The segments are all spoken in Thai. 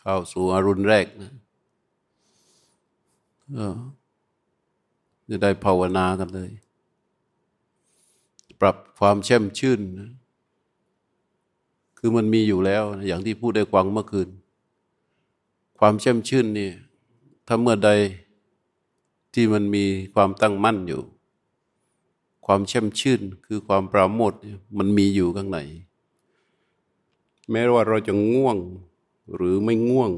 เข้าสู่อรุณแรกนะจะได้ภาวนากันเลย ปรับความเช่มชื่นนะคือมันมีอยู่แล้วนะอย่างที่พูดได้กวังเมื่อคืน ความเช่มชื่นนี่ถ้าเมื่อใดที่มันมีความตั้งมั่นอยู่ ความเช่มชื่นคือความปราโมทมันมีอยู่ข้างในแม้ว่าเราจะง่วง หรือไม่ง่วง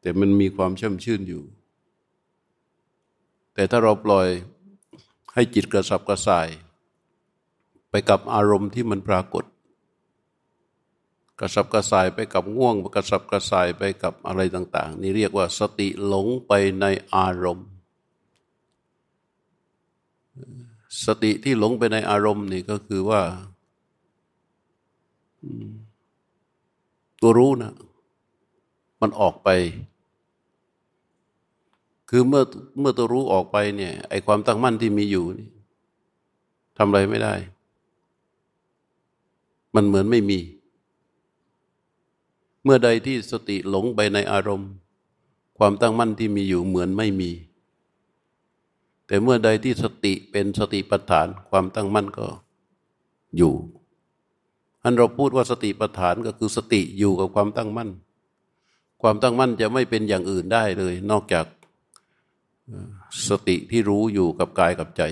แต่มันมีความช่มชื่นอยู่ แต่ถ้าเราปล่อยให้จิตกระสับกระส่าย ไปกับอารมณ์ที่มันปรากฏ กระสับกระส่ายไปกับง่วง กระสับกระส่ายไปกับอะไรต่าง ๆ นี่เรียกว่าสติหลงไปในอารมณ์ สติที่หลงไปในอารมณ์นี่ก็คือว่า ตัวรู้นะมันออกไป คือเมื่อเมื่อตัวรู้ออกไปเนี่ย ไอความตั้งมั่นที่มีอยู่นี่ทำอะไรไม่ได้ มันเหมือนไม่มี เมื่อใดที่สติหลงไปในอารมณ์ ความตั้งมั่นที่มีอยู่เหมือนไม่มี แต่เมื่อใดที่สติเป็นสติปัฏฐาน ความตั้งมั่นก็อยู่ อันเราพูดว่าสติปัฏฐานก็คือสติอยู่กับความตั้งมั่น ความตั้งมั่นจะไม่เป็นอย่างอื่นได้เลย นอกจากสติที่รู้อยู่กับกายกับใจ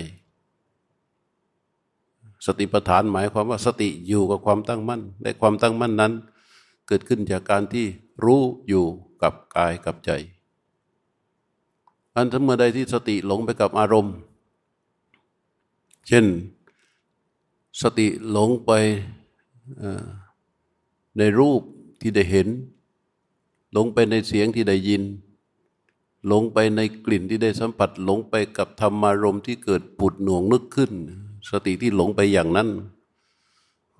สติปัฏฐานหมายความว่าสติอยู่กับความตั้งมั่นในความตั้งมั่นนั้น เกิดขึ้นจากการที่รู้อยู่กับกายกับใจ อันถ้าเมื่อใดที่สติหลงไปกับอารมณ์ เช่น สติหลงไป ในรูปที่ได้เห็น หลงไปในเสียงที่ได้ยิน หลงไปในกลิ่นที่ได้สัมผัส หลงไปกับธรรมารมที่เกิดปุดหน่วงนึกขึ้น สติที่หลงไปอย่างนั้น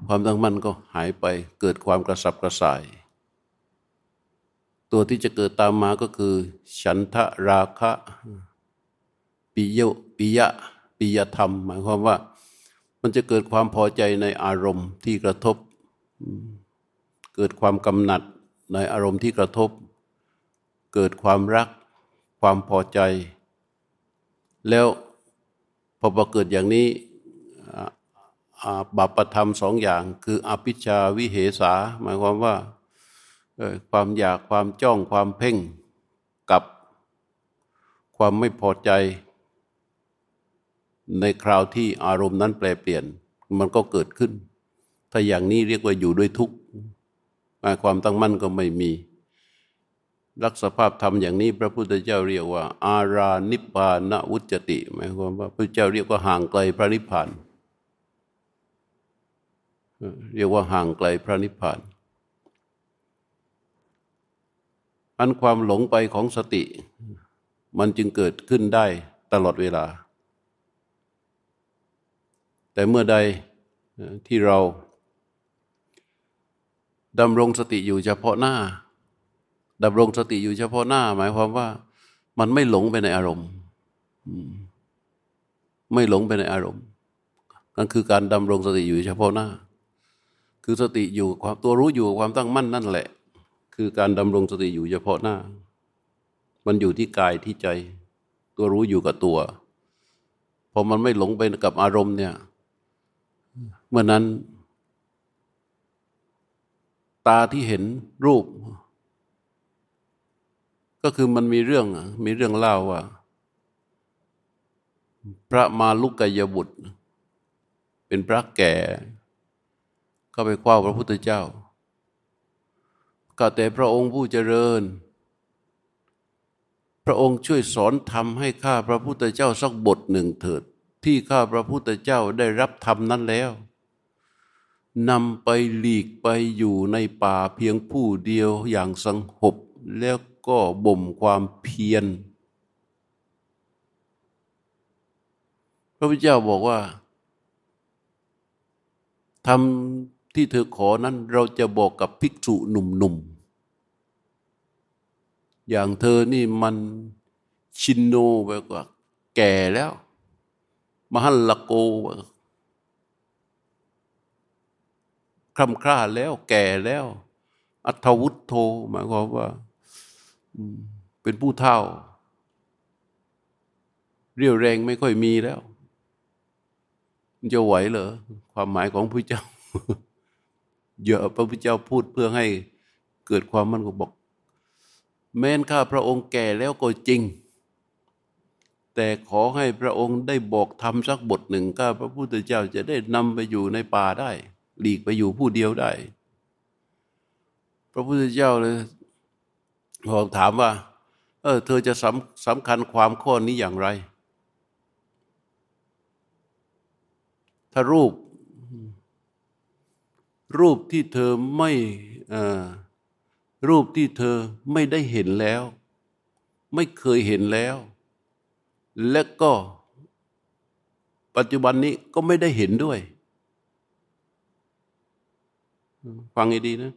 ความตั้งมั่นก็หายไปเกิดความกระสับกระส่าย ตัวที่จะเกิดตามมาก็คือ ฉันทะราคะปิยปิยะปิยธรรม หมายความว่ามันจะเกิดความพอใจในอารมณ์ที่กระทบ เกิดความกำหนัดในอารมณ์ที่กระทบ เกิดความรัก ความพอใจ แล้วพอปรเกิดอย่างนี้บัพธรรมสองอย่าง คืออภิชาวิเหสา หมายความว่าความอยากความจ้องความเพ่งกับความไม่พอใจ ในคราวที่อารมณ์นั้นแปลเปลี่ยนมันก็เกิดขึ้น ถ้าอย่างนี้เรียกว่าอยู่ด้วยทุกข์ความตั้งมั่นก็ไม่มี รักสภาพธรรมอย่างนี้ พระพุทธเจ้าเรียกว่า อารานิพานวุจติหมายความว่าพระเจ้าเรียกว่าห่างไกลพระนิพพานเรียกว่าห่างไกลพระนิพพานอันความหลงไปของสติ มันจึงเกิดขึ้นได้ตลอดเวลา แต่เมื่อใดที่เรา ดำรงสติอยู่เฉพาะหน้าดำรงสติอยู่เฉพาะหน้า หมายความว่า มันไม่หลงไปในอารมณ์ ไม่หลงไปในอารมณ์นั่นคือการดำรงสติอยู่เฉพาะหน้า คือสติอยู่ความตัวรู้อยู่ความตั้งมั่นนั่นแหละ คือการดำรงสติอยู่เฉพาะหน้า มันอยู่ที่กายที่ใจ ตัวรู้อยู่กับตัวพอมันไม่หลงไปกับอารมณ์เนี่ยเมื่อนั้น ตาที่เห็นรูป ก็คือมันมีเรื่องมีเรื่องเล่าว่า พระมาลุกกายบุตร เป็นพระแก่ก็ไปคว้าพระพุทธเจ้าก็แต่พระองค์ผู้เจริญ พระองค์ช่วยสอนทำให้ข้าพระพุทธเจ้าสักบทหนึ่งเถิด ที่ข้าพระพุทธเจ้าได้รับธรรมนั้นแล้ว นำไปหลีกไปอยู่ในป่าเพียงผู้เดียวอย่างสงบแล้วก็บ่มความเพียร พระพุทธเจ้าบอกว่าทำที่เธอขอนั้นเราจะบอกกับภิกษุหนุ่มๆ อย่างเธอนี่มันชินโนไปกว่า แก่แล้ว มหัลลโก คลำคร่าแล้วแก่แล้ว อัตวุฒโธหมายความว่าเป็นผู้เท่า เรียวแรงไม่ค่อยมีแล้วจะไหวเหรอความหมายของพระเจ้าเยอะพระพุทธเจ้าพูดเพื่อให้เกิดความมั่นคงบอก แม้นข้าพระองค์แก่แล้วก็จริง แต่ขอให้พระองค์ได้บอกทำสักบทหนึ่งข้าพระพุทธเจ้าจะได้นำไปอยู่ในป่าได้ หลีกไปอยู่ผู้เดียวได้ พระพุทธเจ้าเลยบอกถามว่า เออ เธอจะสำสำคัญความข้อนี้อย่างไร ถ้ารูป รูปที่เธอไม่รูปที่เธอไม่ได้เห็นแล้ว ไม่เคยเห็นแล้ว และก็ปัจจุบันนี้ก็ไม่ได้เห็นด้วย ฟังให้ดีนะ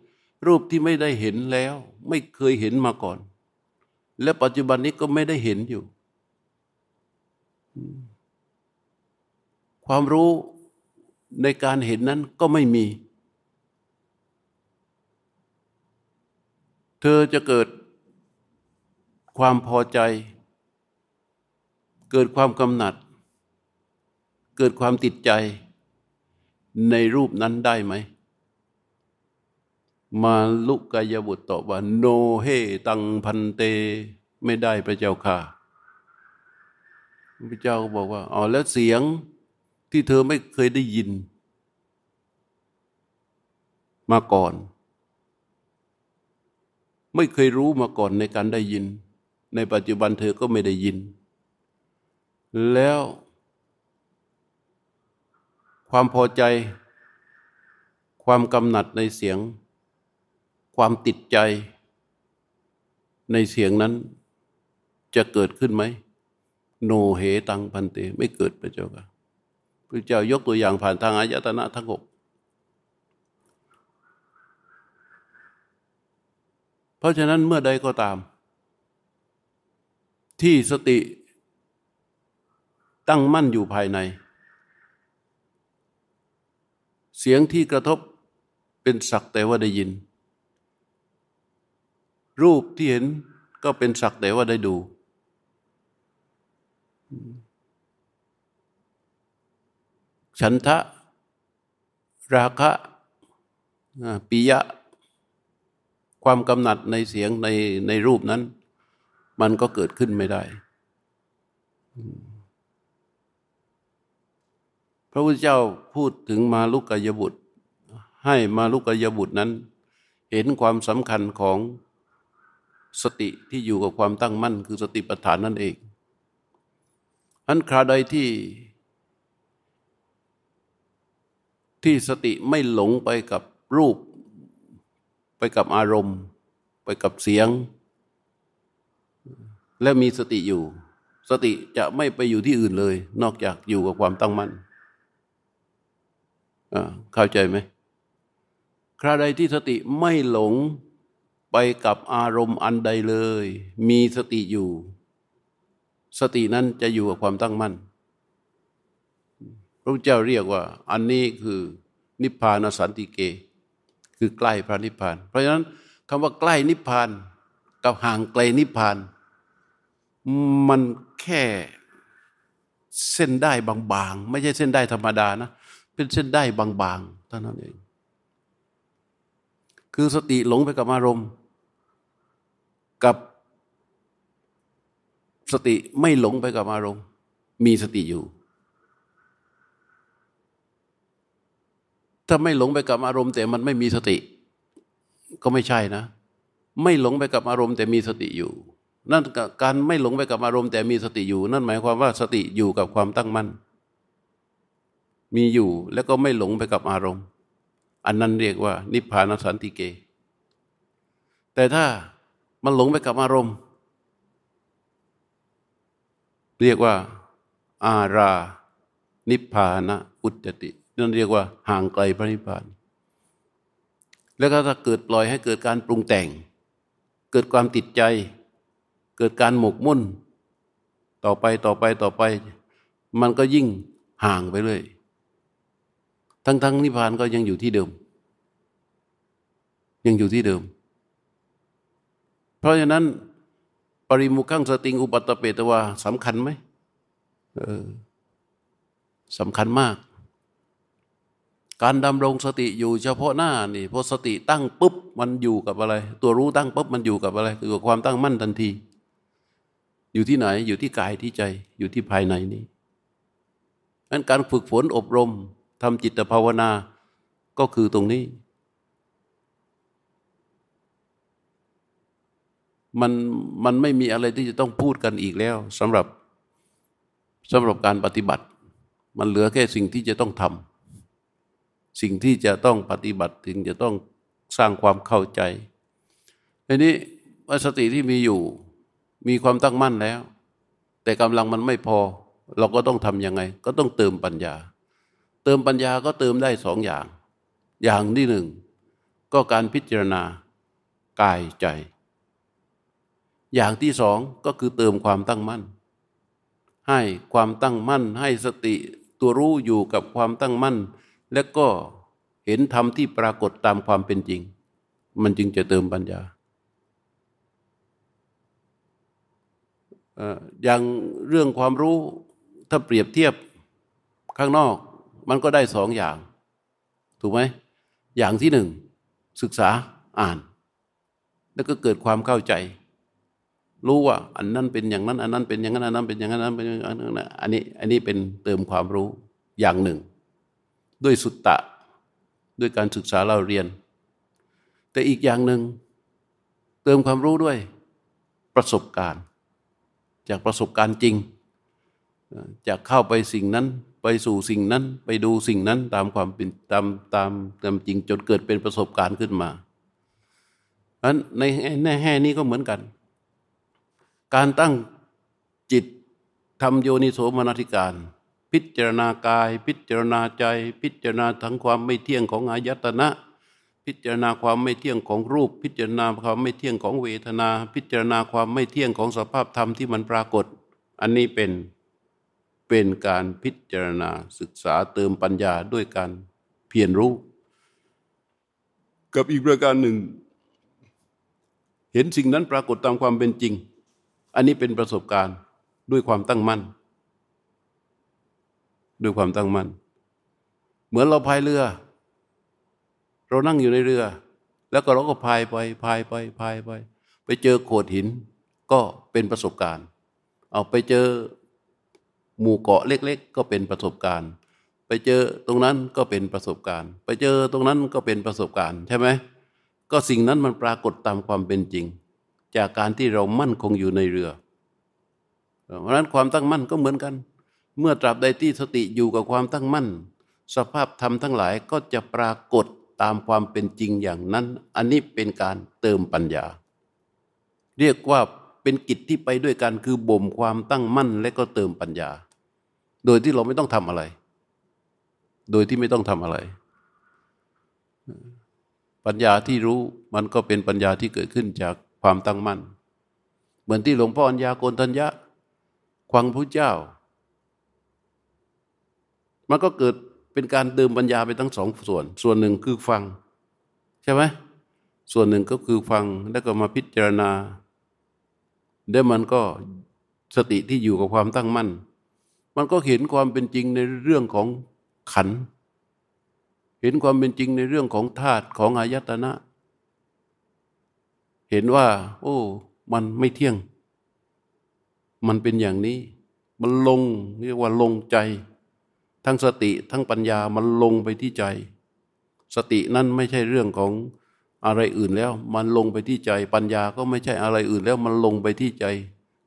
รูปที่ไม่ได้เห็นแล้ว ไม่เคยเห็นมาก่อน และปัจจุบันนี้ก็ไม่ได้เห็นอยู่ ความรู้ในการเห็นนั้นก็ไม่มี เธอจะเกิดความพอใจ เกิดความกำหนัด เกิดความติดใจในรูปนั้นได้ไหม มาลุกายบุตรตอบว่า โนเฮตังพันเต ไม่ได้พระเจ้าค่ะพระเจ้าก็บอกว่าอ๋อแล้วเสียงที่เธอไม่เคยได้ยิน มาก่อน ไม่เคยรู้มาก่อนในการได้ยิน ในปัจจุบันเธอก็ไม่ได้ยิน แล้ว ความพอใจ ความกำหนัดในเสียง ความติดใจในเสียงนั้นจะเกิดขึ้นไหม โนเหตังพันเต ไม่เกิดพระเจ้าค่ะพระเจ้ายกตัวอย่างผ่านทางอายตนะทั้งหกเพราะฉะนั้นเมื่อใดก็ตาม ที่สติตั้งมั่นอยู่ภายใน เสียงที่กระทบเป็นสักแต่ว่าได้ยิน รูปที่เห็นก็เป็นสักแต่ว่าได้ดู ฉันทะ ราคะปิยะ ความกำหนัดในเสียงในในรูปนั้น มันก็เกิดขึ้นไม่ได้ พระพุทธเจ้าพูดถึงมาลุกกายบุตร ให้มาลุกกายบุตรนั้น เห็นความสำคัญของ สติที่อยู่กับความตั้งมั่น คือสติปัฏฐานนั่นเองอันคราใดที่ที่สติไม่หลงไปกับรูป ไปกับอารมณ์ ไปกับเสียง และมีสติอยู่ สติจะไม่ไปอยู่ที่อื่นเลย นอกจากอยู่กับความตั้งมั่นเข้าใจไหมคราใดที่สติไม่หลง ไปกับอารมณ์อันใดเลย มีสติอยู่ สตินั้นจะอยู่กับความตั้งมั่นพระพุทธเจ้าเรียกว่า อันนี้คือนิพพานสันติเก คือใกล้พระนิพพาน เพราะฉะนั้นคำว่าใกล้นิพพานกับห่างไกลนิพพาน มันแค่เส้นได้บางๆ ไม่ใช่เส้นได้ธรรมดานะ เป็นเส้นได้บางๆเท่านั้นเอง คือสติหลงไปกับอารมณ์ กับสติไม่หลงไปกับอารมณ์ มีสติอยู่ ถ้าไม่หลงไปกับอารมณ์ แต่มันไม่มีสติ ก็ไม่ใช่นะ ไม่หลงไปกับอารมณ์ แต่มีสติอยู่ นั่นการไม่หลงไปกับอารมณ์ แต่มีสติอยู่ นั่นหมายความว่าสติอยู่กับความตั้งมั่น มีอยู่แล้วก็ไม่หลงไปกับอารมณ์ อันนั้นเรียกว่า นิพพานสันติเก แต่ถ้า มันหลงไปกับอารมณ์ เรียกว่า อารา นิพพานะอุจติ นั่นเรียกว่าห่างไกลพระนิพพาน แล้วก็ถ้าเกิดปล่อยให้เกิดการปรุงแต่ง เกิดความติดใจ เกิดการหมกมุ่น ต่อไปต่อไปต่อไป มันก็ยิ่งห่างไปเลยทั้งทั้งนิพพานก็ยังอยู่ที่เดิม ยังอยู่ที่เดิม ราะฉะนั้น ปริมุขังสติงอุปัตเปตวาสำคัญไหมออสำคัญมาก การดำรงสติอยู่เฉพาะหน้านี่พอสติตั้งปุ๊บมันอยู่กับอะไร ตัวรู้ตั้งปุ๊บมันอยู่กับอะไรคือกับความตั้งมั่นทันที อยู่ที่ไหนอยู่ที่กายที่ใจอยู่ที่ภายในนี้นั้นการฝึกฝนอบรมทำจิตภาวนาก็คือตรงนี้ มันมันไม่มีอะไรที่จะต้องพูดกันอีกแล้วสำหรับสำหรับการปฏิบัติ มันเหลือแค่สิ่งที่จะต้องทำสิ่งที่จะต้องปฏิบัติถึงจะต้องสร้างความเข้าใจทีนี้ว่าสติที่มีอยู่มีความตั้งมั่นแล้ว แต่กำลังมันไม่พอ เราก็ต้องทำยังไง ก็ต้องเติมปัญญา เติมปัญญาก็เติมได้สองอย่าง อย่างที่หนึ่งก็การพิจารณากายใจ อย่างที่สองก็คือเติมความตั้งมั่น ให้ความตั้งมั่น ให้สติตัวรู้อยู่กับความตั้งมั่น และก็เห็นธรรมที่ปรากฏตามความเป็นจริง มันจึงจะเติมปัญญาอย่างเรื่องความรู้ถ้าเปรียบเทียบข้างนอก มันก็ได้สองอย่าง ถูกไหมอย่างที่หนึ่งศึกษาอ่าน แล้วก็เกิดความเข้าใจ รู้ว่า อันนั้นเป็นอย่างนั้น อันนั้นเป็นอย่างนั้นอันนั้นเป็นอย่างนั้นอันนั้นเป็นอย่างนั้นอันนี้อันนี้เป็นเติมความรู้อย่างหนึ่ง ด้วยสุตตะ ด้วยการศึกษาเราเรียน แต่อีกอย่างหนึ่ง เติมความรู้ด้วยประสบการณ์ จากประสบการณ์จริง จากเข้าไปสิ่งนั้นไปสู่สิ่งนั้นไปดูสิ่งนั้นตามความเป็นตามตามตามจริงจนเกิดเป็นประสบการณ์ขึ้นมาอันในในแห่นี้ก็เหมือนกัน การตั้งจิตทำโยนิโสมนสิการ พิจารณากาย พิจารณาใจ พิจารณาทั้งความไม่เที่ยงของอายตนะ พิจารณาความไม่เที่ยงของรูป พิจารณาความไม่เที่ยงของเวทนา พิจารณาความไม่เที่ยงของสภาพธรรมที่มันปรากฏ อันนี้เป็นเป็นการพิจารณาศึกษาเติมปัญญาด้วยการเพียรรู้ กับอีกประการหนึ่ง เห็นสิ่งนั้นปรากฏตามความเป็นจริง อันนี้เป็นประสบการณ์ด้วยความตั้งมั่น ด้วยความตั้งมั่น เหมือนเราพายเรือ เรานั่งอยู่ในเรือ แล้วก็เราก็พายไปพายไปพายไป ไปเจอโขดหินก็เป็นประสบการณ์ เอาไปเจอหมู่เกาะเล็ก ๆ ก็เป็นประสบการณ์ ไปเจอตรงนั้นก็เป็นประสบการณ์ ไปเจอตรงนั้นก็เป็นประสบการณ์ใช่ไหมก็สิ่งนั้นมันปรากฏตามความเป็นจริง จากการที่เรามั่นคงอยู่ในเรือ เพราะฉะนั้นความตั้งมั่นก็เหมือนกัน เมื่อตราบใดที่สติอยู่กับความตั้งมั่น สภาพธรรมทั้งหลายก็จะปรากฏตามความเป็นจริงอย่างนั้น อันนี้เป็นการเติมปัญญา เรียกว่าเป็นกิจที่ไปด้วยกันคือบ่มความตั้งมั่นและก็เติมปัญญา โดยที่เราไม่ต้องทำอะไร โดยที่ไม่ต้องทำอะไร ปัญญาที่รู้มันก็เป็นปัญญาที่เกิดขึ้นจาก ความตั้งมั่น เหมือนที่หลวงพ่ออัญญาโกนทัญญะควังพระเจ้า มันก็เกิดเป็นการเดิมปัญญาไปทั้งสองส่วน ส่วนหนึ่งคือฟัง ใช่ไหมส่วนหนึ่งก็คือฟังแล้วก็มาพิจารณาได้วมันก็สติที่อยู่กับความตั้งมั่น มันก็เห็นความเป็นจริงในเรื่องของขัน เห็นความเป็นจริงในเรื่องของธาตุของอายตนะ เห็นว่า โอ้ มันไม่เที่ยง มันเป็นอย่างนี้ มันลงเรียกว่าลงใจ ทั้งสติทั้งปัญญามันลงไปที่ใจ สตินั้นไม่ใช่เรื่องของอะไรอื่นแล้ว มันลงไปที่ใจ ปัญญาก็ไม่ใช่อะไรอื่นแล้ว มันลงไปที่ใจ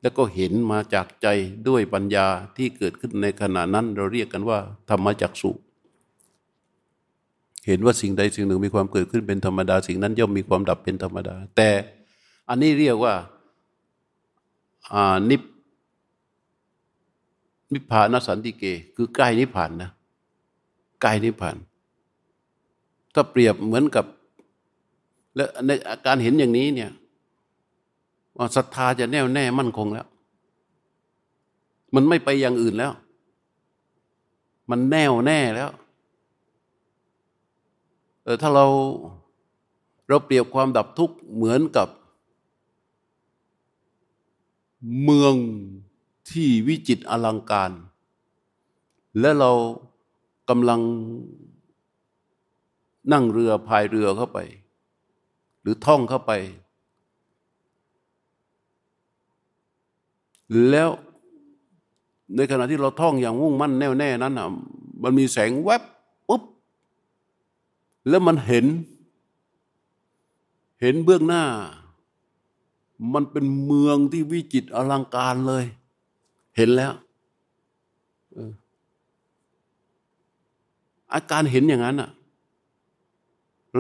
แล้วก็เห็นมาจากใจด้วยปัญญาที่เกิดขึ้นในขณะนั้น เราเรียกกันว่า ธรรมจักสุ เห็นว่าสิ่งใดสิ่งหนึ่งมีความเกิดขึ้นเป็นธรรมดา สิ่งนั้นย่อมมีความดับเป็นธรรมดา แต่อันนี้เรียกว่านิพนิพพานสันติเก คือใกล้นิพพานนะใกล้นิพพาน ถ้าเปรียบเหมือนกับ และในอาการเห็นอย่างนี้เนี่ยว่าศรัทธาจะแน่วแน่มั่นคงแล้ว มันไม่ไปอย่างอื่นแล้ว มันแน่วแน่แล้ว ถ้าเราเราเปรียบความดับทุกข์เหมือนกับ เมืองที่วิจิตรอลังการ และเรากำลังนั่งเรือพายเรือเข้าไป หรือท่องเข้าไป แล้วในขณะที่เราท่องอย่างมุ่งมั่นแน่วแน่นั้นอะมันมีแสงแวบ แล้วมันเห็น เห็นเบื้องหน้า มันเป็นเมืองที่วิจิตรอลังการเลย เห็นแล้วอาการเห็นอย่างนั้นอะ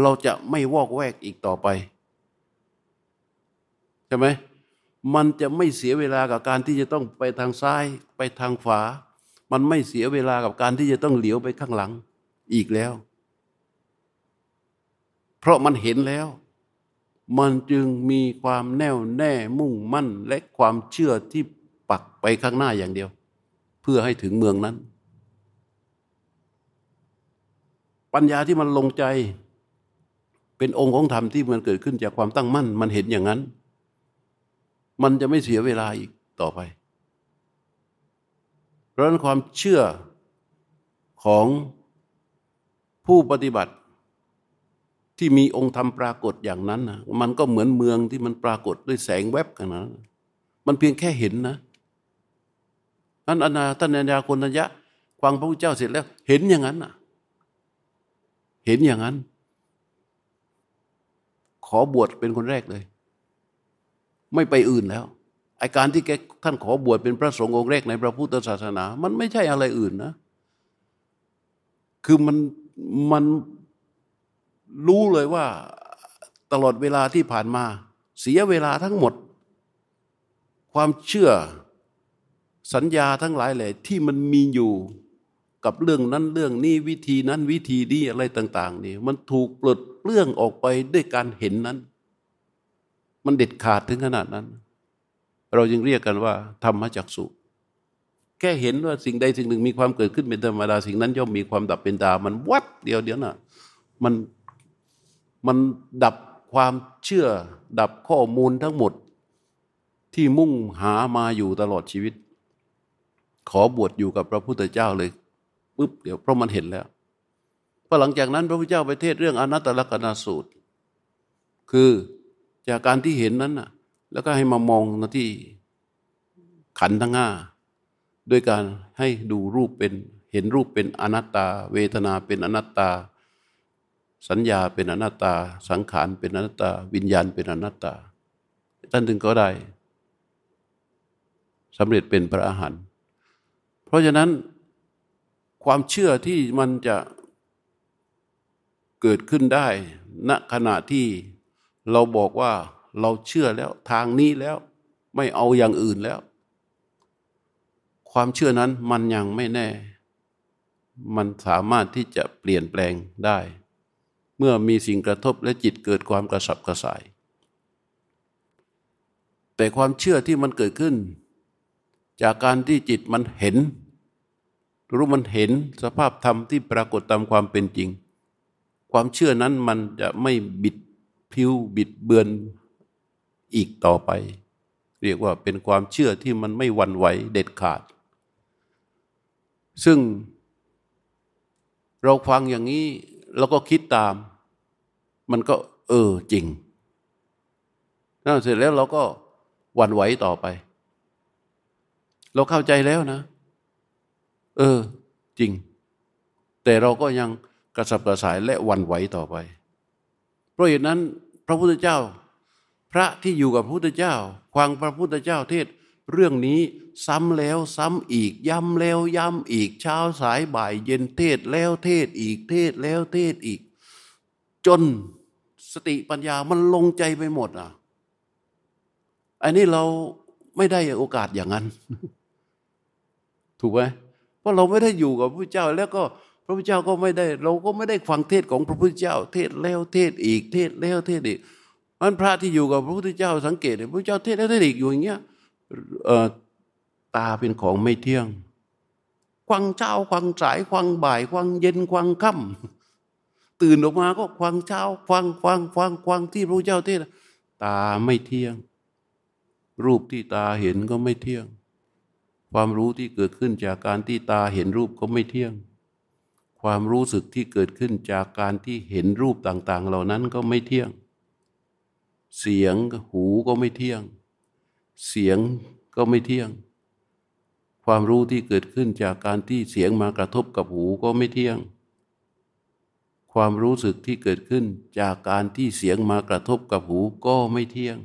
เราจะไม่วอกแวกอีกต่อไปใช่ไหมมันจะไม่เสียเวลากับการที่จะต้องไปทางซ้าย ไปทางขวา มันไม่เสียเวลากับการที่จะต้องเหลียวไปข้างหลังอีกแล้ว เพราะมันเห็นแล้ว มันจึงมีความแน่วแน่มุ่งมั่นและความเชื่อที่ปักไปข้างหน้าอย่างเดียว เพื่อให้ถึงเมืองนั้น ปัญญาที่มันลงใจ เป็นองค์ของธรรมที่มันเกิดขึ้นจากความตั้งมั่น มันเห็นอย่างนั้น มันจะไม่เสียเวลาอีกต่อไป เพราะนั้นความเชื่อของผู้ปฏิบัติ ที่มีองค์ธรรมปรากฏอย่างนั้นนะมันก็เหมือนเมืองที่มันปรากฏด้วยแสงแวบกันนะมันเพียงแค่เห็นนะท่านอนาท่านอัญญาคนทัญญะฟังพระพุทธเจ้าเสร็จแล้ว เห็นอย่างนั้นนะเห็นอย่างนั้น ขอบวชเป็นคนแรกเลย ไม่ไปอื่นแล้วไอการที่แกท่านขอบวชเป็นพระสงฆ์องค์แรกในพระพุทธศาสนา มันไม่ใช่อะไรอื่นนะ คือมันมัน รู้เลยว่าตลอดเวลาที่ผ่านมา เสียเวลาทั้งหมด ความเชื่อสัญญาทั้งหลายแหละที่มันมีอยู่กับเรื่องนั้นเรื่องนี้วิธีนั้นวิธีนี้อะไรต่าง ๆ นี่ มันถูกปลดเปลื้องออกไปด้วยการเห็นนั้น มันเด็ดขาดถึงขนาดนั้น เราจึงเรียกกันว่า ธรรมจักสุแค่เห็นว่าสิ่งใดสิ่งหนึ่งมีความเกิดขึ้นเป็นธรรมดา สิ่งนั้นย่อมมีความดับเป็นดา มันวัดเดียวเดียวน่ะมัน มันดับความเชื่อ ดับข้อมูลทั้งหมด ที่มุ่งหามาอยู่ตลอดชีวิต ขอบวชอยู่กับพระพุทธเจ้าเลยปุ๊บเดี๋ยวเพราะมันเห็นแล้วพอหลังจากนั้นพระพุทธเจ้าไปเทศเรื่องอนัตตลกนาสูตร คือจากการที่เห็นนั้นน่ะแล้วก็ให้มามองนะที่ขันทั้งห้าด้วยการให้ดูรูปเป็นเห็นรูปเป็นอนัตตา เวทนาเป็นอนัตตา สัญญาเป็นอนัตตา สังขารเป็นอนัตตา วิญญาณเป็นอนัตตา ท่านถึงก็ได้สำเร็จเป็นพระอาหารเพราะฉะนั้นความเชื่อที่มันจะเกิดขึ้นได้ ณขณะที่เราบอกว่าเราเชื่อแล้วทางนี้แล้วไม่เอาอย่างอื่นแล้ว ความเชื่อนั้นมันยังไม่แน่ มันสามารถที่จะเปลี่ยนแปลงได้ เมื่อมีสิ่งกระทบและจิตเกิดความกระสับกระส่าย แต่ความเชื่อที่มันเกิดขึ้น จากการที่จิตมันเห็น รู้มันเห็นสภาพธรรมที่ปรากฏตามความเป็นจริง ความเชื่อนั้นมันจะไม่บิดพิวบิดเบือนอีกต่อไป เรียกว่าเป็นความเชื่อที่มันไม่หวั่นไหวเด็ดขาด ซึ่งเราฟังอย่างนี้ แล้วก็คิดตาม มันก็ เออจริงนั่นเสร็จแล้วเราก็หวั่นไหวต่อไป เราเข้าใจแล้วนะ เออ จริง แต่เราก็ยังกระสับกระส่ายและหวั่นไหวต่อไป เพราะเหตุนั้น พระพุทธเจ้า พระที่อยู่กับพระพุทธเจ้าฟังพระพุทธเจ้าเทศ เรื่องนี้ซ้ำแล้วซ้ำอีก ย้ำแล้วย้ำอีกเช้าสายบ่ายเย็นเทศแล้วเทศอีกเทศแล้วเทศอีก จนสติปัญญามันลงใจไปหมดอะอันนี้เราไม่ได้โอกาสอย่างนั้น ถูกไหมเพราะเราไม่ได้อยู่กับพระพุทธเจ้า แล้วก็พระพุทธเจ้าก็ไม่ได้ เราก็ไม่ได้ฟังเทศของพระพุทธเจ้า เทศแล้วเทศอีก เทศแล้วเทศอีกมันพระที่อยู่กับพระพุทธเจ้าสังเกตเลยพระพุทธเจ้าเทศแล้วเทศอีกอยู่อย่างเงี้ย ตาเป็นของไม่เที่ยง ควังเช้าควังสาย ควังบ่าย ควังเย็น ควังค่ำตื่นออกมาก็ควังเช้า ควังควังควังควังที่พระเจ้าเทศตาไม่เที่ยง รูปที่ตาเห็นก็ไม่เที่ยง ความรู้ที่เกิดขึ้นจากการที่ตาเห็นรูปก็ไม่เที่ยง ความรู้สึกที่เกิดขึ้นจากการที่เห็นรูปต่าง ๆ เหล่านั้นก็ไม่เที่ยง เสียงหูก็ไม่เที่ยง เสียงก็ไม่เที่ยง ความรู้ที่เกิดขึ้นจากการที่เสียงมากระทบกับหูก็ไม่เที่ยง ความรู้สึกที่เกิดขึ้นจากการที่เสียงมากระทบกับหูก็ไม่เที่ยง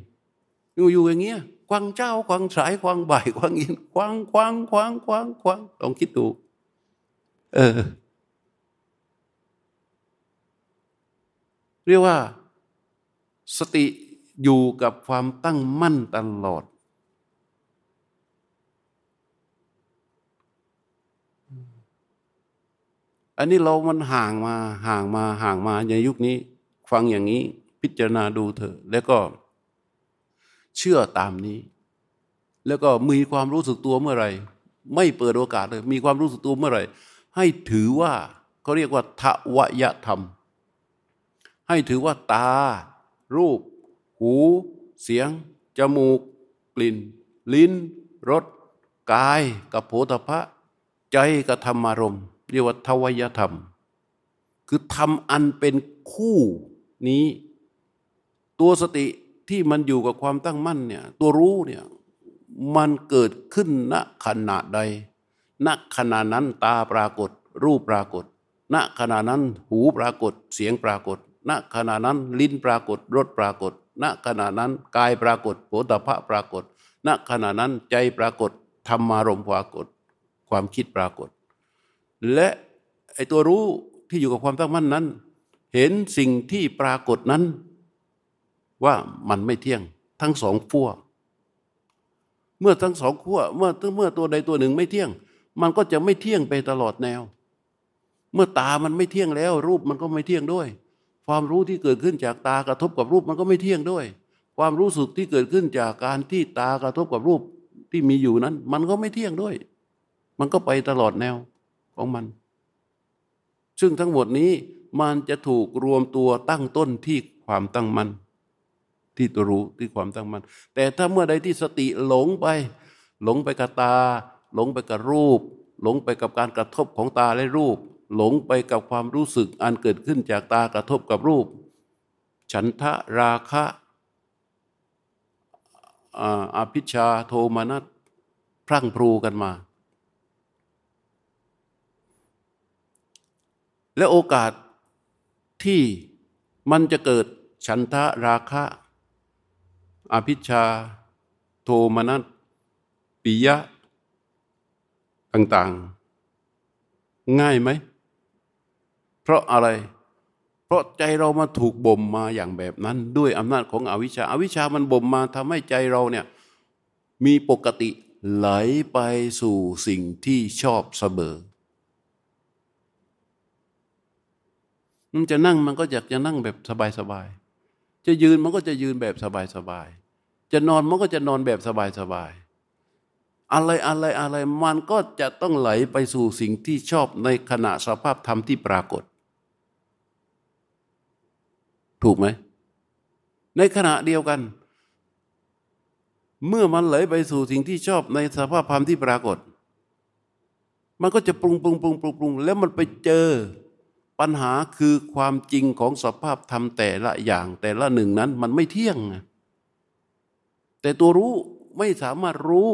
อยู่อยู่อย่างเงี้ยควังเจ้าควังสายควังบ่ายควังอินควังควังควังควังควังลองคิดดู เออ เรียกว่า สติอยู่กับความตั้งมั่นตลอด อันนี้เรามันห่างมาห่างมาห่างมาในยุคนี้ ฟังอย่างนี้พิจารณาดูเถอะแล้วก็เชื่อตามนี้ แล้วก็มีความรู้สึกตัวเมื่อไหร่ ไม่เปิดโอกาสเลย มีความรู้สึกตัวเมื่อไหร่ ให้ถือว่าเขาเรียกว่าทวยธรรม ให้ถือว่าตา รูป หู เสียง จมูก กลิ่น ลิ้นรสกายกับโผฏฐะใจกับธรรมารมณ์ เรียกว่าทวยธรรม คือทำอันเป็นคู่นี้ ตัวสติที่มันอยู่กับความตั้งมั่นเนี่ยตัวรู้เนี่ยมันเกิดขึ้นณขณะใด ณขณะนั้นตาปรากฏ รูปปรากฏ ณขณะนั้นหูปรากฏ เสียงปรากฏ ณขณะนั้นลิ้นปรากฏรสปรากฏ ณขณะนั้นกายปรากฏโผฏฐะปรากฏ ณขณะนั้นใจปรากฏธรรมารมปรากฏ ความคิดปรากฏ และไอตัวรู้ที่อยู่กับความตั้งมั่นนั้น เห็นสิ่งที่ปรากฏนั้น ว่ามันไม่เที่ยงทั้งสองขั้วเมื่อทั้งสองขั้วเมื่อเมื่อตัวใดตัวหนึ่งไม่เที่ยง มันก็จะไม่เที่ยงไปตลอดแนว เมื่อตามันไม่เที่ยงแล้ว รูปมันก็ไม่เที่ยงด้วย ความรู้ที่เกิดขึ้นจากตากระทบกับรูปมันก็ไม่เที่ยงด้วย ความรู้สึกที่เกิดขึ้นจากการที่ตากระทบกับรูปที่มีอยู่นั้น มันก็ไม่เที่ยงด้วย มันก็ไปตลอดแนว ของมัน ซึ่งทั้งหมดนี้มันจะถูกรวมตัวตั้งต้นที่ความตั้งมั่นที่ตัวรู้ที่ความตั้งมัน่นแต่ถ้าเมื่อใดที่สติหลงไป หลงไปกับตา หลงไปกับรูป หลงไปกับการกระทบของตาและรูป หลงไปกับความรู้สึกอันเกิดขึ้นจากตากระทบกับรูป ฉันทะราคะอาภิชาโทมานัสพรั่งพรูกันมา และโอกาสที่มันจะเกิดฉันทะราคะ อภิชา โทมนัสปิยะ ต่างๆ ง่ายไหม เพราะอะไร เพราะใจเรามาถูกบ่มมาอย่างแบบนั้น ด้วยอำนาจของอวิชชาอาวิชชามันบ่มมาทำให้ใจเราเนี่ยมีปกติไหลไปสู่สิ่งที่ชอบเสมอ มันจะนั่งมันก็อยากจะนั่งแบบสบายๆ จะยืนมันก็จะยืนแบบสบายๆ จะนอนมันก็จะนอนแบบสบายๆ อะไรอะไรอะไรมันก็จะต้องไหลไปสู่สิ่งที่ชอบในขณะสภาพธรรมที่ปรากฏ ถูกไหม ในขณะเดียวกัน เมื่อมันไหลไปสู่สิ่งที่ชอบในสภาพธรรมที่ปรากฏ มันก็จะปรุงปรุงปรุงปรุงปรุงแล้วมันไปเจอ ปัญหาคือความจริงของสภาพธรรมแต่ละอย่างแต่ละหนึ่งนั้นมันไม่เที่ยง แต่ตัวรู้ไม่สามารถรู้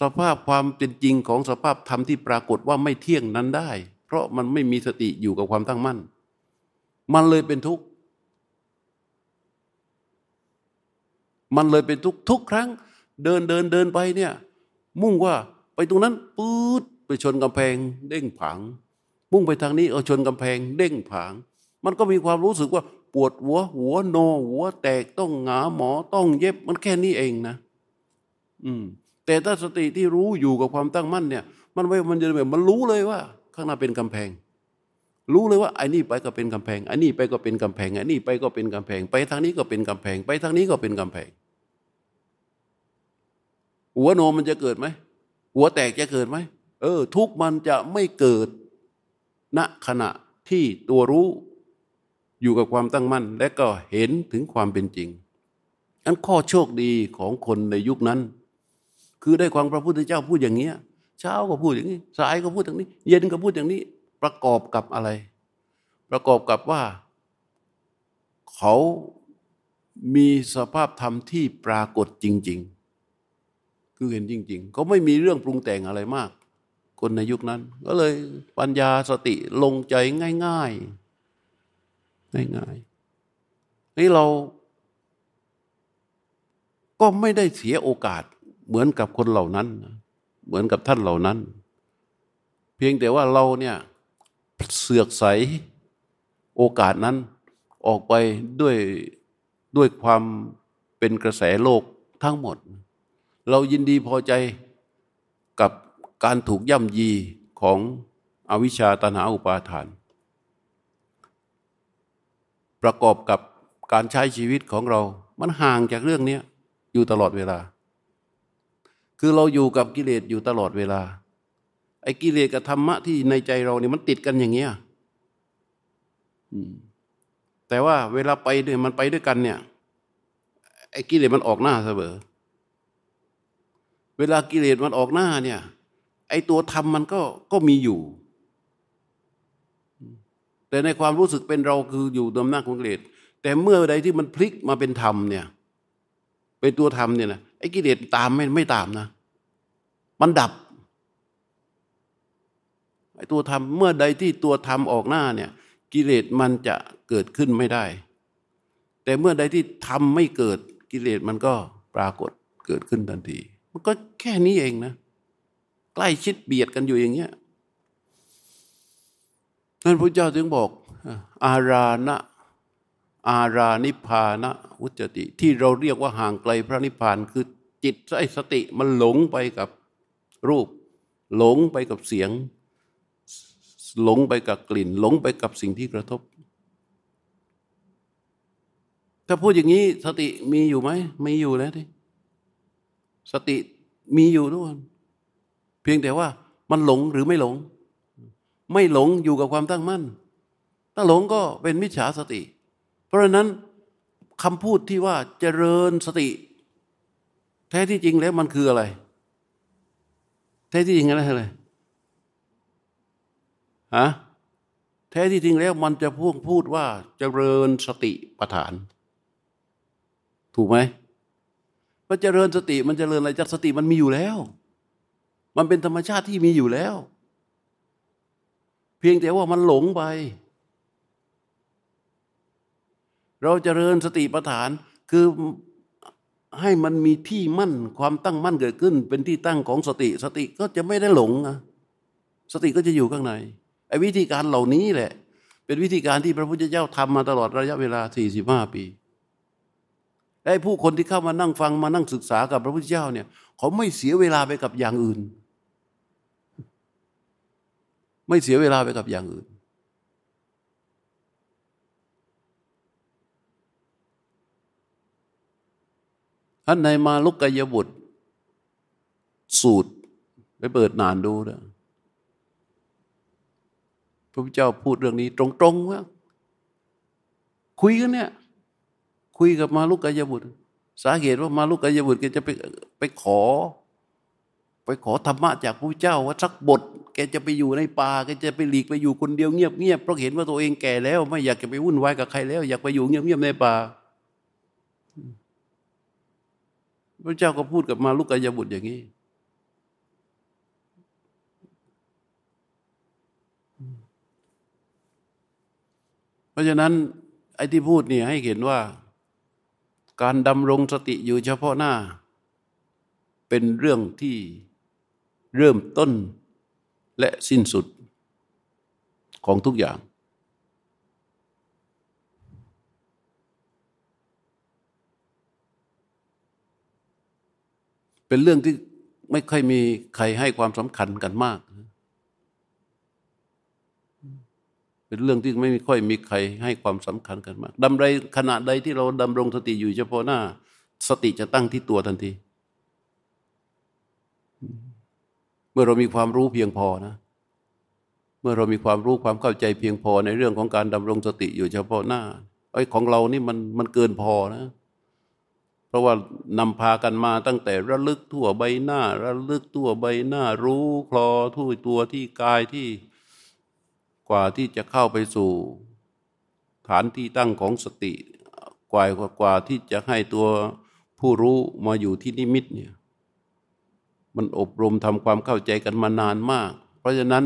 สภาพความเป็นจริงของสภาพธรรมที่ปรากฏว่าไม่เที่ยงนั้นได้ เพราะมันไม่มีสติอยู่กับความตั้งมั่น มันเลยเป็นทุกข์ มันเลยเป็นทุกข์ทุกครั้ง เดินเดินเดินไปเนี่ย มุ่งว่าไปตรงนั้นปื๊ดไปชนกำแพงเด้งผัง มุ่งไปทางนี้เอาชนกำแพงเด้งผาง มันก็มีความรู้สึกว่าปวดหัวหัวโน หัวแตกต้องหงาหมอต้องเย็บมันแค่นี้เองนะ อืม แต่ถ้าสติที่รู้อยู่กับความตั้งมั่นเนี่ย มันไม่มันจะแบบมันรู้เลยว่า ข้างหน้าเป็นกำแพง รู้เลยว่าไอ้นี่ไปก็เป็นกำแพงไอ้นี่ไปก็เป็นกำแพงไอ้นี่ไปก็เป็นกำแพง ไปทางนี้ก็เป็นกำแพง ไปทางนี้ก็เป็นกำแพง หัวโนมันจะเกิดไหมหัวแตกจะเกิดไหมเออ ทุกมันจะไม่เกิด ณขณะที่ตัวรู้อยู่กับความตั้งมั่น และก็เห็นถึงความเป็นจริงอันข้อโชคดีของคนในยุคนั้น คือได้ความพระพุทธเจ้าพูดอย่างเงี้ยเช้าก็พูดอย่างนี้ สายก็พูดอย่างนี้ เย็นก็พูดอย่างนี้ ประกอบกับอะไร ประกอบกับว่า เขามีสภาพธรรมที่ปรากฏจริง ๆ คือเห็นจริง ๆ ก็ไม่มีเรื่องปรุงแต่งอะไรมาก คนในยุคนั้น ก็เลยปัญญาสติลงใจง่ายๆง่ายๆนี่เราก็ไม่ได้เสียโอกาสเหมือนกับคนเหล่านั้น เหมือนกับท่านเหล่านั้น เพียงแต่ว่าเราเนี่ยเสือกใสโอกาสนั้นออกไปด้วยด้วยความเป็นกระแสโลกทั้งหมด เรายินดีพอใจกับ การถูกย่ำยีของอวิชชาตนาอุปาทาน ประกอบกับการใช้ชีวิตของเรา มันห่างจากเรื่องนี้อยู่ตลอดเวลา คือเราอยู่กับกิเลสอยู่ตลอดเวลา ไอ้กิเลสกับธรรมะที่ในใจเราเนี่ยมันติดกันอย่างเงี้ยแต่ว่าเวลาไปเนี่ยมันไปด้วยกันเนี่ย ไอ้กิเลสมันออกหน้าเสมอ เวลากิเลสมันออกหน้าเนี่ย ไอ้ตัวธรรมมันก็ก็มีอยู่ แต่ในความรู้สึกเป็นเราคืออยู่ดมหน้าของกิเลสแต่เมื่อใดที่มันพลิกมาเป็นธรรมเนี่ย เป็นตัวธรรมเนี่ยนะไอ้กิเลสตามไม่ไม่ตามนะ มันดับไอ้ตัวธรรมเมื่อใดที่ตัวธรรมออกหน้าเนี่ย กิเลสมันจะเกิดขึ้นไม่ได้ แต่เมื่อใดที่ทำไม่เกิดกิเลสมันก็ปรากฏเกิดขึ้นทันที มันก็แค่นี้เองนะ ใกล้ชิดเบียดกันอยู่อย่างเงี้ยนั่นพระเจ้าถึงบอก อารานะอารานิพานะอุจติ ที่เราเรียกว่าห่างไกลพระนิพพานคือจิตไอ้สติมันหลงไปกับรูป หลงไปกับเสียง หลงไปกับกลิ่น หลงไปกับสิ่งที่กระทบ ถ้าพูดอย่างนี้สติมีอยู่ไหมไม่อยู่แล้วที่สติมีอยู่ทุกคน เพียงแต่ว่ามันหลงหรือไม่หลง ไม่หลงอยู่กับความตั้งมั่น ถ้าหลงก็เป็นมิจฉาสติ เพราะฉะนั้นคำพูดที่ว่าเจริญสติ แท้ที่จริงแล้วมันคืออะไร แท้ที่จริงอะไรอะไรฮะแท้ที่จริงแล้วมันจะพูดพูดว่าเจริญสติปัฏฐาน ถูกไหมพระเจริญสติมันเจริญอะไรจักสติมันมีอยู่แล้ว มันเป็นธรรมชาติที่มีอยู่แล้ว เพียงแต่ว่ามันหลงไป เราเจริญสติปัฏฐานคือให้มันมีที่มั่นความตั้งมั่นเกิดขึ้น เป็นที่ตั้งของสติ สติก็จะไม่ได้หลงนะสติก็จะอยู่ข้างในไอ้วิธีการเหล่านี้แหละ เป็นวิธีการที่พระพุทธเจ้าทำมาตลอดระยะเวลา 45 ปีไอ้ผู้คนที่เข้ามานั่งฟังมานั่งศึกษากับพระพุทธเจ้าเนี่ย เขาไม่เสียเวลาไปกับอย่างอื่น ไม่เสียเวลาไปกับอย่างอื่นท่านในมาลุกกายบุตร สูตรไปเปิดนานดูนะพระพุทธเจ้าพูดเรื่องนี้ตรงๆว่าคุยกันเนี่ย คุยกับมาลุกกายบุตร สาเหตุว่ามาลุกกายบุตรแกจะไปไปขอ ไปขอธรรมะจากพระเจ้าว่าสักบท แกจะไปอยู่ในป่าแกจะไปหลีกไปอยู่คนเดียวเงียบเงียบเพราะเห็นว่าตัวเองแก่แล้ว ไม่อยากจะไปวุ่นวายกับใครแล้ว อยากไปอยู่เงียบเงียบในป่า พระเจ้าก็พูดกับมาลุกกายบุตรอย่างนี้เพราะฉะนั้นไอ้ที่พูดเนี่ยให้เห็นว่า การดำรงสติอยู่เฉพาะหน้า เป็นเรื่องที่ เริ่มต้นและสิ้นสุดของทุกอย่าง เป็นเรื่องที่ไม่ค่อยมีใครให้ความสำคัญกันมาก เป็นเรื่องที่ไม่ค่อยมีใครให้ความสำคัญกันมากดำไรขณะใดที่เราดำรงสติอยู่เฉพาะหน้า สติจะตั้งที่ตัวทันที เมื่อเรามีความรู้เพียงพอนะ เมื่อเรามีความรู้ความเข้าใจเพียงพอในเรื่องของการดำรงสติอยู่เฉพาะหน้าไอ้ของเรานี่มันมันเกินพอนะ เพราะว่านำพากันมาตั้งแต่ระลึกทั่วใบหน้า ระลึกทั่วใบหน้า รู้คลอทั่วตัวที่กายที่กว่าที่จะเข้าไปสู่ฐานที่ตั้งของสติกว่ากว่าที่จะให้ตัวผู้รู้มาอยู่ที่นิมิตเนี่ย มันอบรมทำความเข้าใจกันมานานมาก เพราะฉะนั้น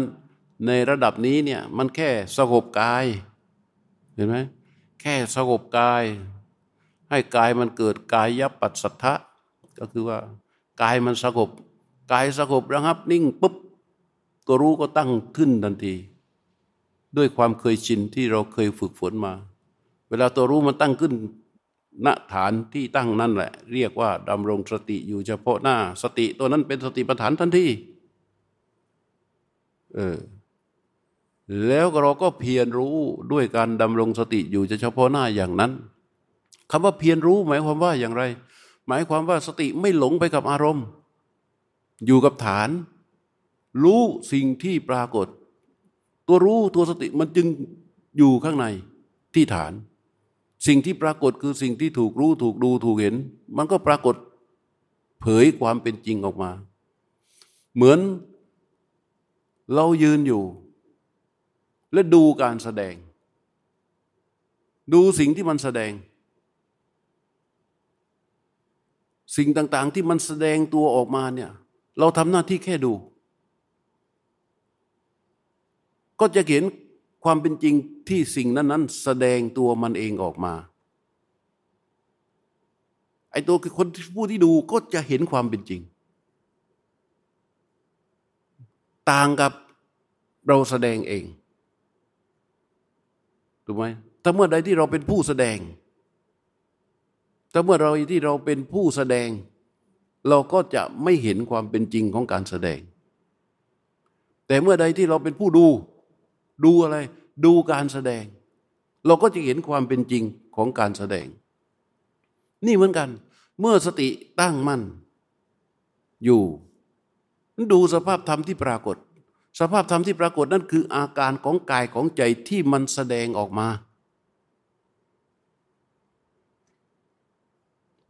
ในระดับนี้เนี่ยมันแค่สงบกายเห็นไหมแค่สงบกาย ให้กายมันเกิดกายยับปัสสัทธะก็คือว่ากายมันสงบกายสงบระงับนิ่งปุ๊บตัวรู้ก็ตั้งขึ้นทันที ด้วยความเคยชินที่เราเคยฝึกฝนมา เวลาตัวรู้มันตั้งขึ้น ณฐานที่ตั้งนั่นแหละ เรียกว่าดำรงสติอยู่เฉพาะหน้า สติตัวนั้นเป็นสติปัฏฐานทันทีเออแล้วเราก็เพียรรู้ด้วยการดำรงสติอยู่เฉพาะหน้าอย่างนั้นคำว่าเพียรรู้หมายความว่าอย่างไร หมายความว่าสติไม่หลงไปกับอารมณ์ อยู่กับฐาน รู้สิ่งที่ปรากฏ ตัวรู้ตัวสติมันจึงอยู่ข้างในที่ฐาน สิ่งที่ปรากฏคือสิ่งที่ถูกรู้ถูกดูถูกเห็น มันก็ปรากฏเผยความเป็นจริงออกมา เหมือนเรายืนอยู่ และดูการแสดง ดูสิ่งที่มันแสดง สิ่งต่างๆที่มันแสดงตัวออกมาเนี่ยเราทำหน้าที่แค่ดู ก็จะเห็น ความเป็นจริงที่สิ่งนั้น ๆ แสดงตัวมันเองออกมาไอ้ตัวคือคนผู้ที่ดูก็จะเห็นความเป็นจริง ต่างกับเราแสดงเองถูกไหมถ้าเมื่อใดที่เราเป็นผู้แสดง ถ้าเมื่อเราที่เราเป็นผู้แสดง เราก็จะไม่เห็นความเป็นจริงของการแสดง แต่เมื่อใดที่เราเป็นผู้ดู ดูอะไร ดูการแสดง เราก็จะเห็นความเป็นจริงของการแสดง นี่เหมือนกัน เมื่อสติตั้งมั่น อยู่ ดูสภาพธรรมที่ปรากฏ สภาพธรรมที่ปรากฏนั่นคืออาการของกายของใจที่มันแสดงออกมา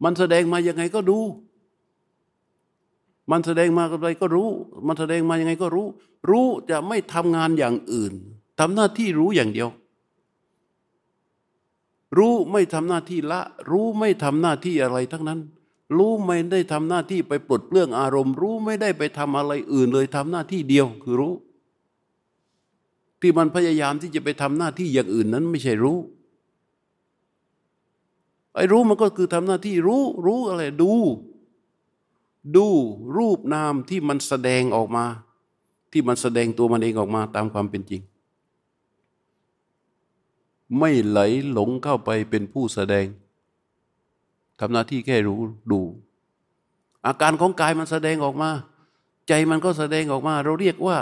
มันแสดงมายังไงก็ดู มันแสดงมาอะไรก็รู้ มันแสดงมายังไงก็รู้ รู้จะไม่ทำงานอย่างอื่นทำหน้าที่รู้อย่างเดียว รู้ไม่ทำหน้าที่ละ รู้ไม่ทำหน้าที่อะไรทั้งนั้น รู้ไม่ได้ทำหน้าที่ไปปลดเปลื้องอารมณ์ รู้ไม่ได้ไปทำอะไรอื่นเลยทำหน้าที่เดียวคือรู้ ที่มันพยายามที่จะไปทำหน้าที่อย่างอื่นนั้นไม่ใช่รู้ไอ้รู้มันก็คือทำหน้าที่รู้รู้อะไรดู ดูรูปนามที่มันแสดงออกมา ที่มันแสดงตัวมันเองออกมาตามความเป็นจริง ไม่ไหลหลงเข้าไปเป็นผู้แสดงทำหน้าที่แค่รู้ดู อาการของกายมันแสดงออกมา ใจมันก็แสดงออกมา เราเรียกว่า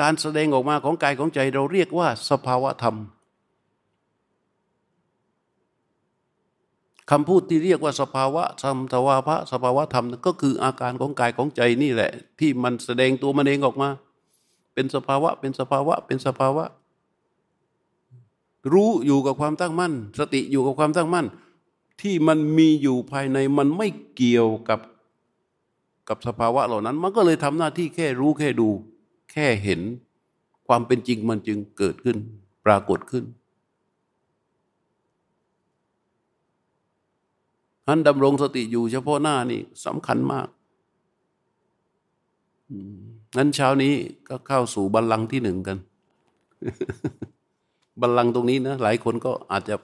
การแสดงออกมาของกายของใจ เราเรียกว่าสภาวะธรรม คำพูดที่เรียกว่าสภาวะธรรมทวาพระสภาวะธรรมก็คืออาการของกายของใจนี่แหละ ที่มันแสดงตัวมันเองออกมา เป็นสภาวะเป็นสภาวะ เป็นสภาวะ รู้อยู่กับความตั้งมั่น สติอยู่กับความตั้งมั่น ที่มันมีอยู่ภายในมันไม่เกี่ยวกับกับสภาวะเหล่านั้น มันก็เลยทำหน้าที่แค่รู้แค่ดู แค่เห็น ความเป็นจริงมันจึงเกิดขึ้น ปรากฏขึ้น นั้นดำรงสติอยู่เฉพาะหน้านี่สำคัญมากนั้นเช้านี้ก็เข้าสู่บัลลังก์ที่หนึ่งกัน บัลลังก์ตรงนี้นะหลายคนก็อาจจะ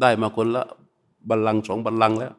ได้มาคนละบัลลังสองบัลลังแล้ว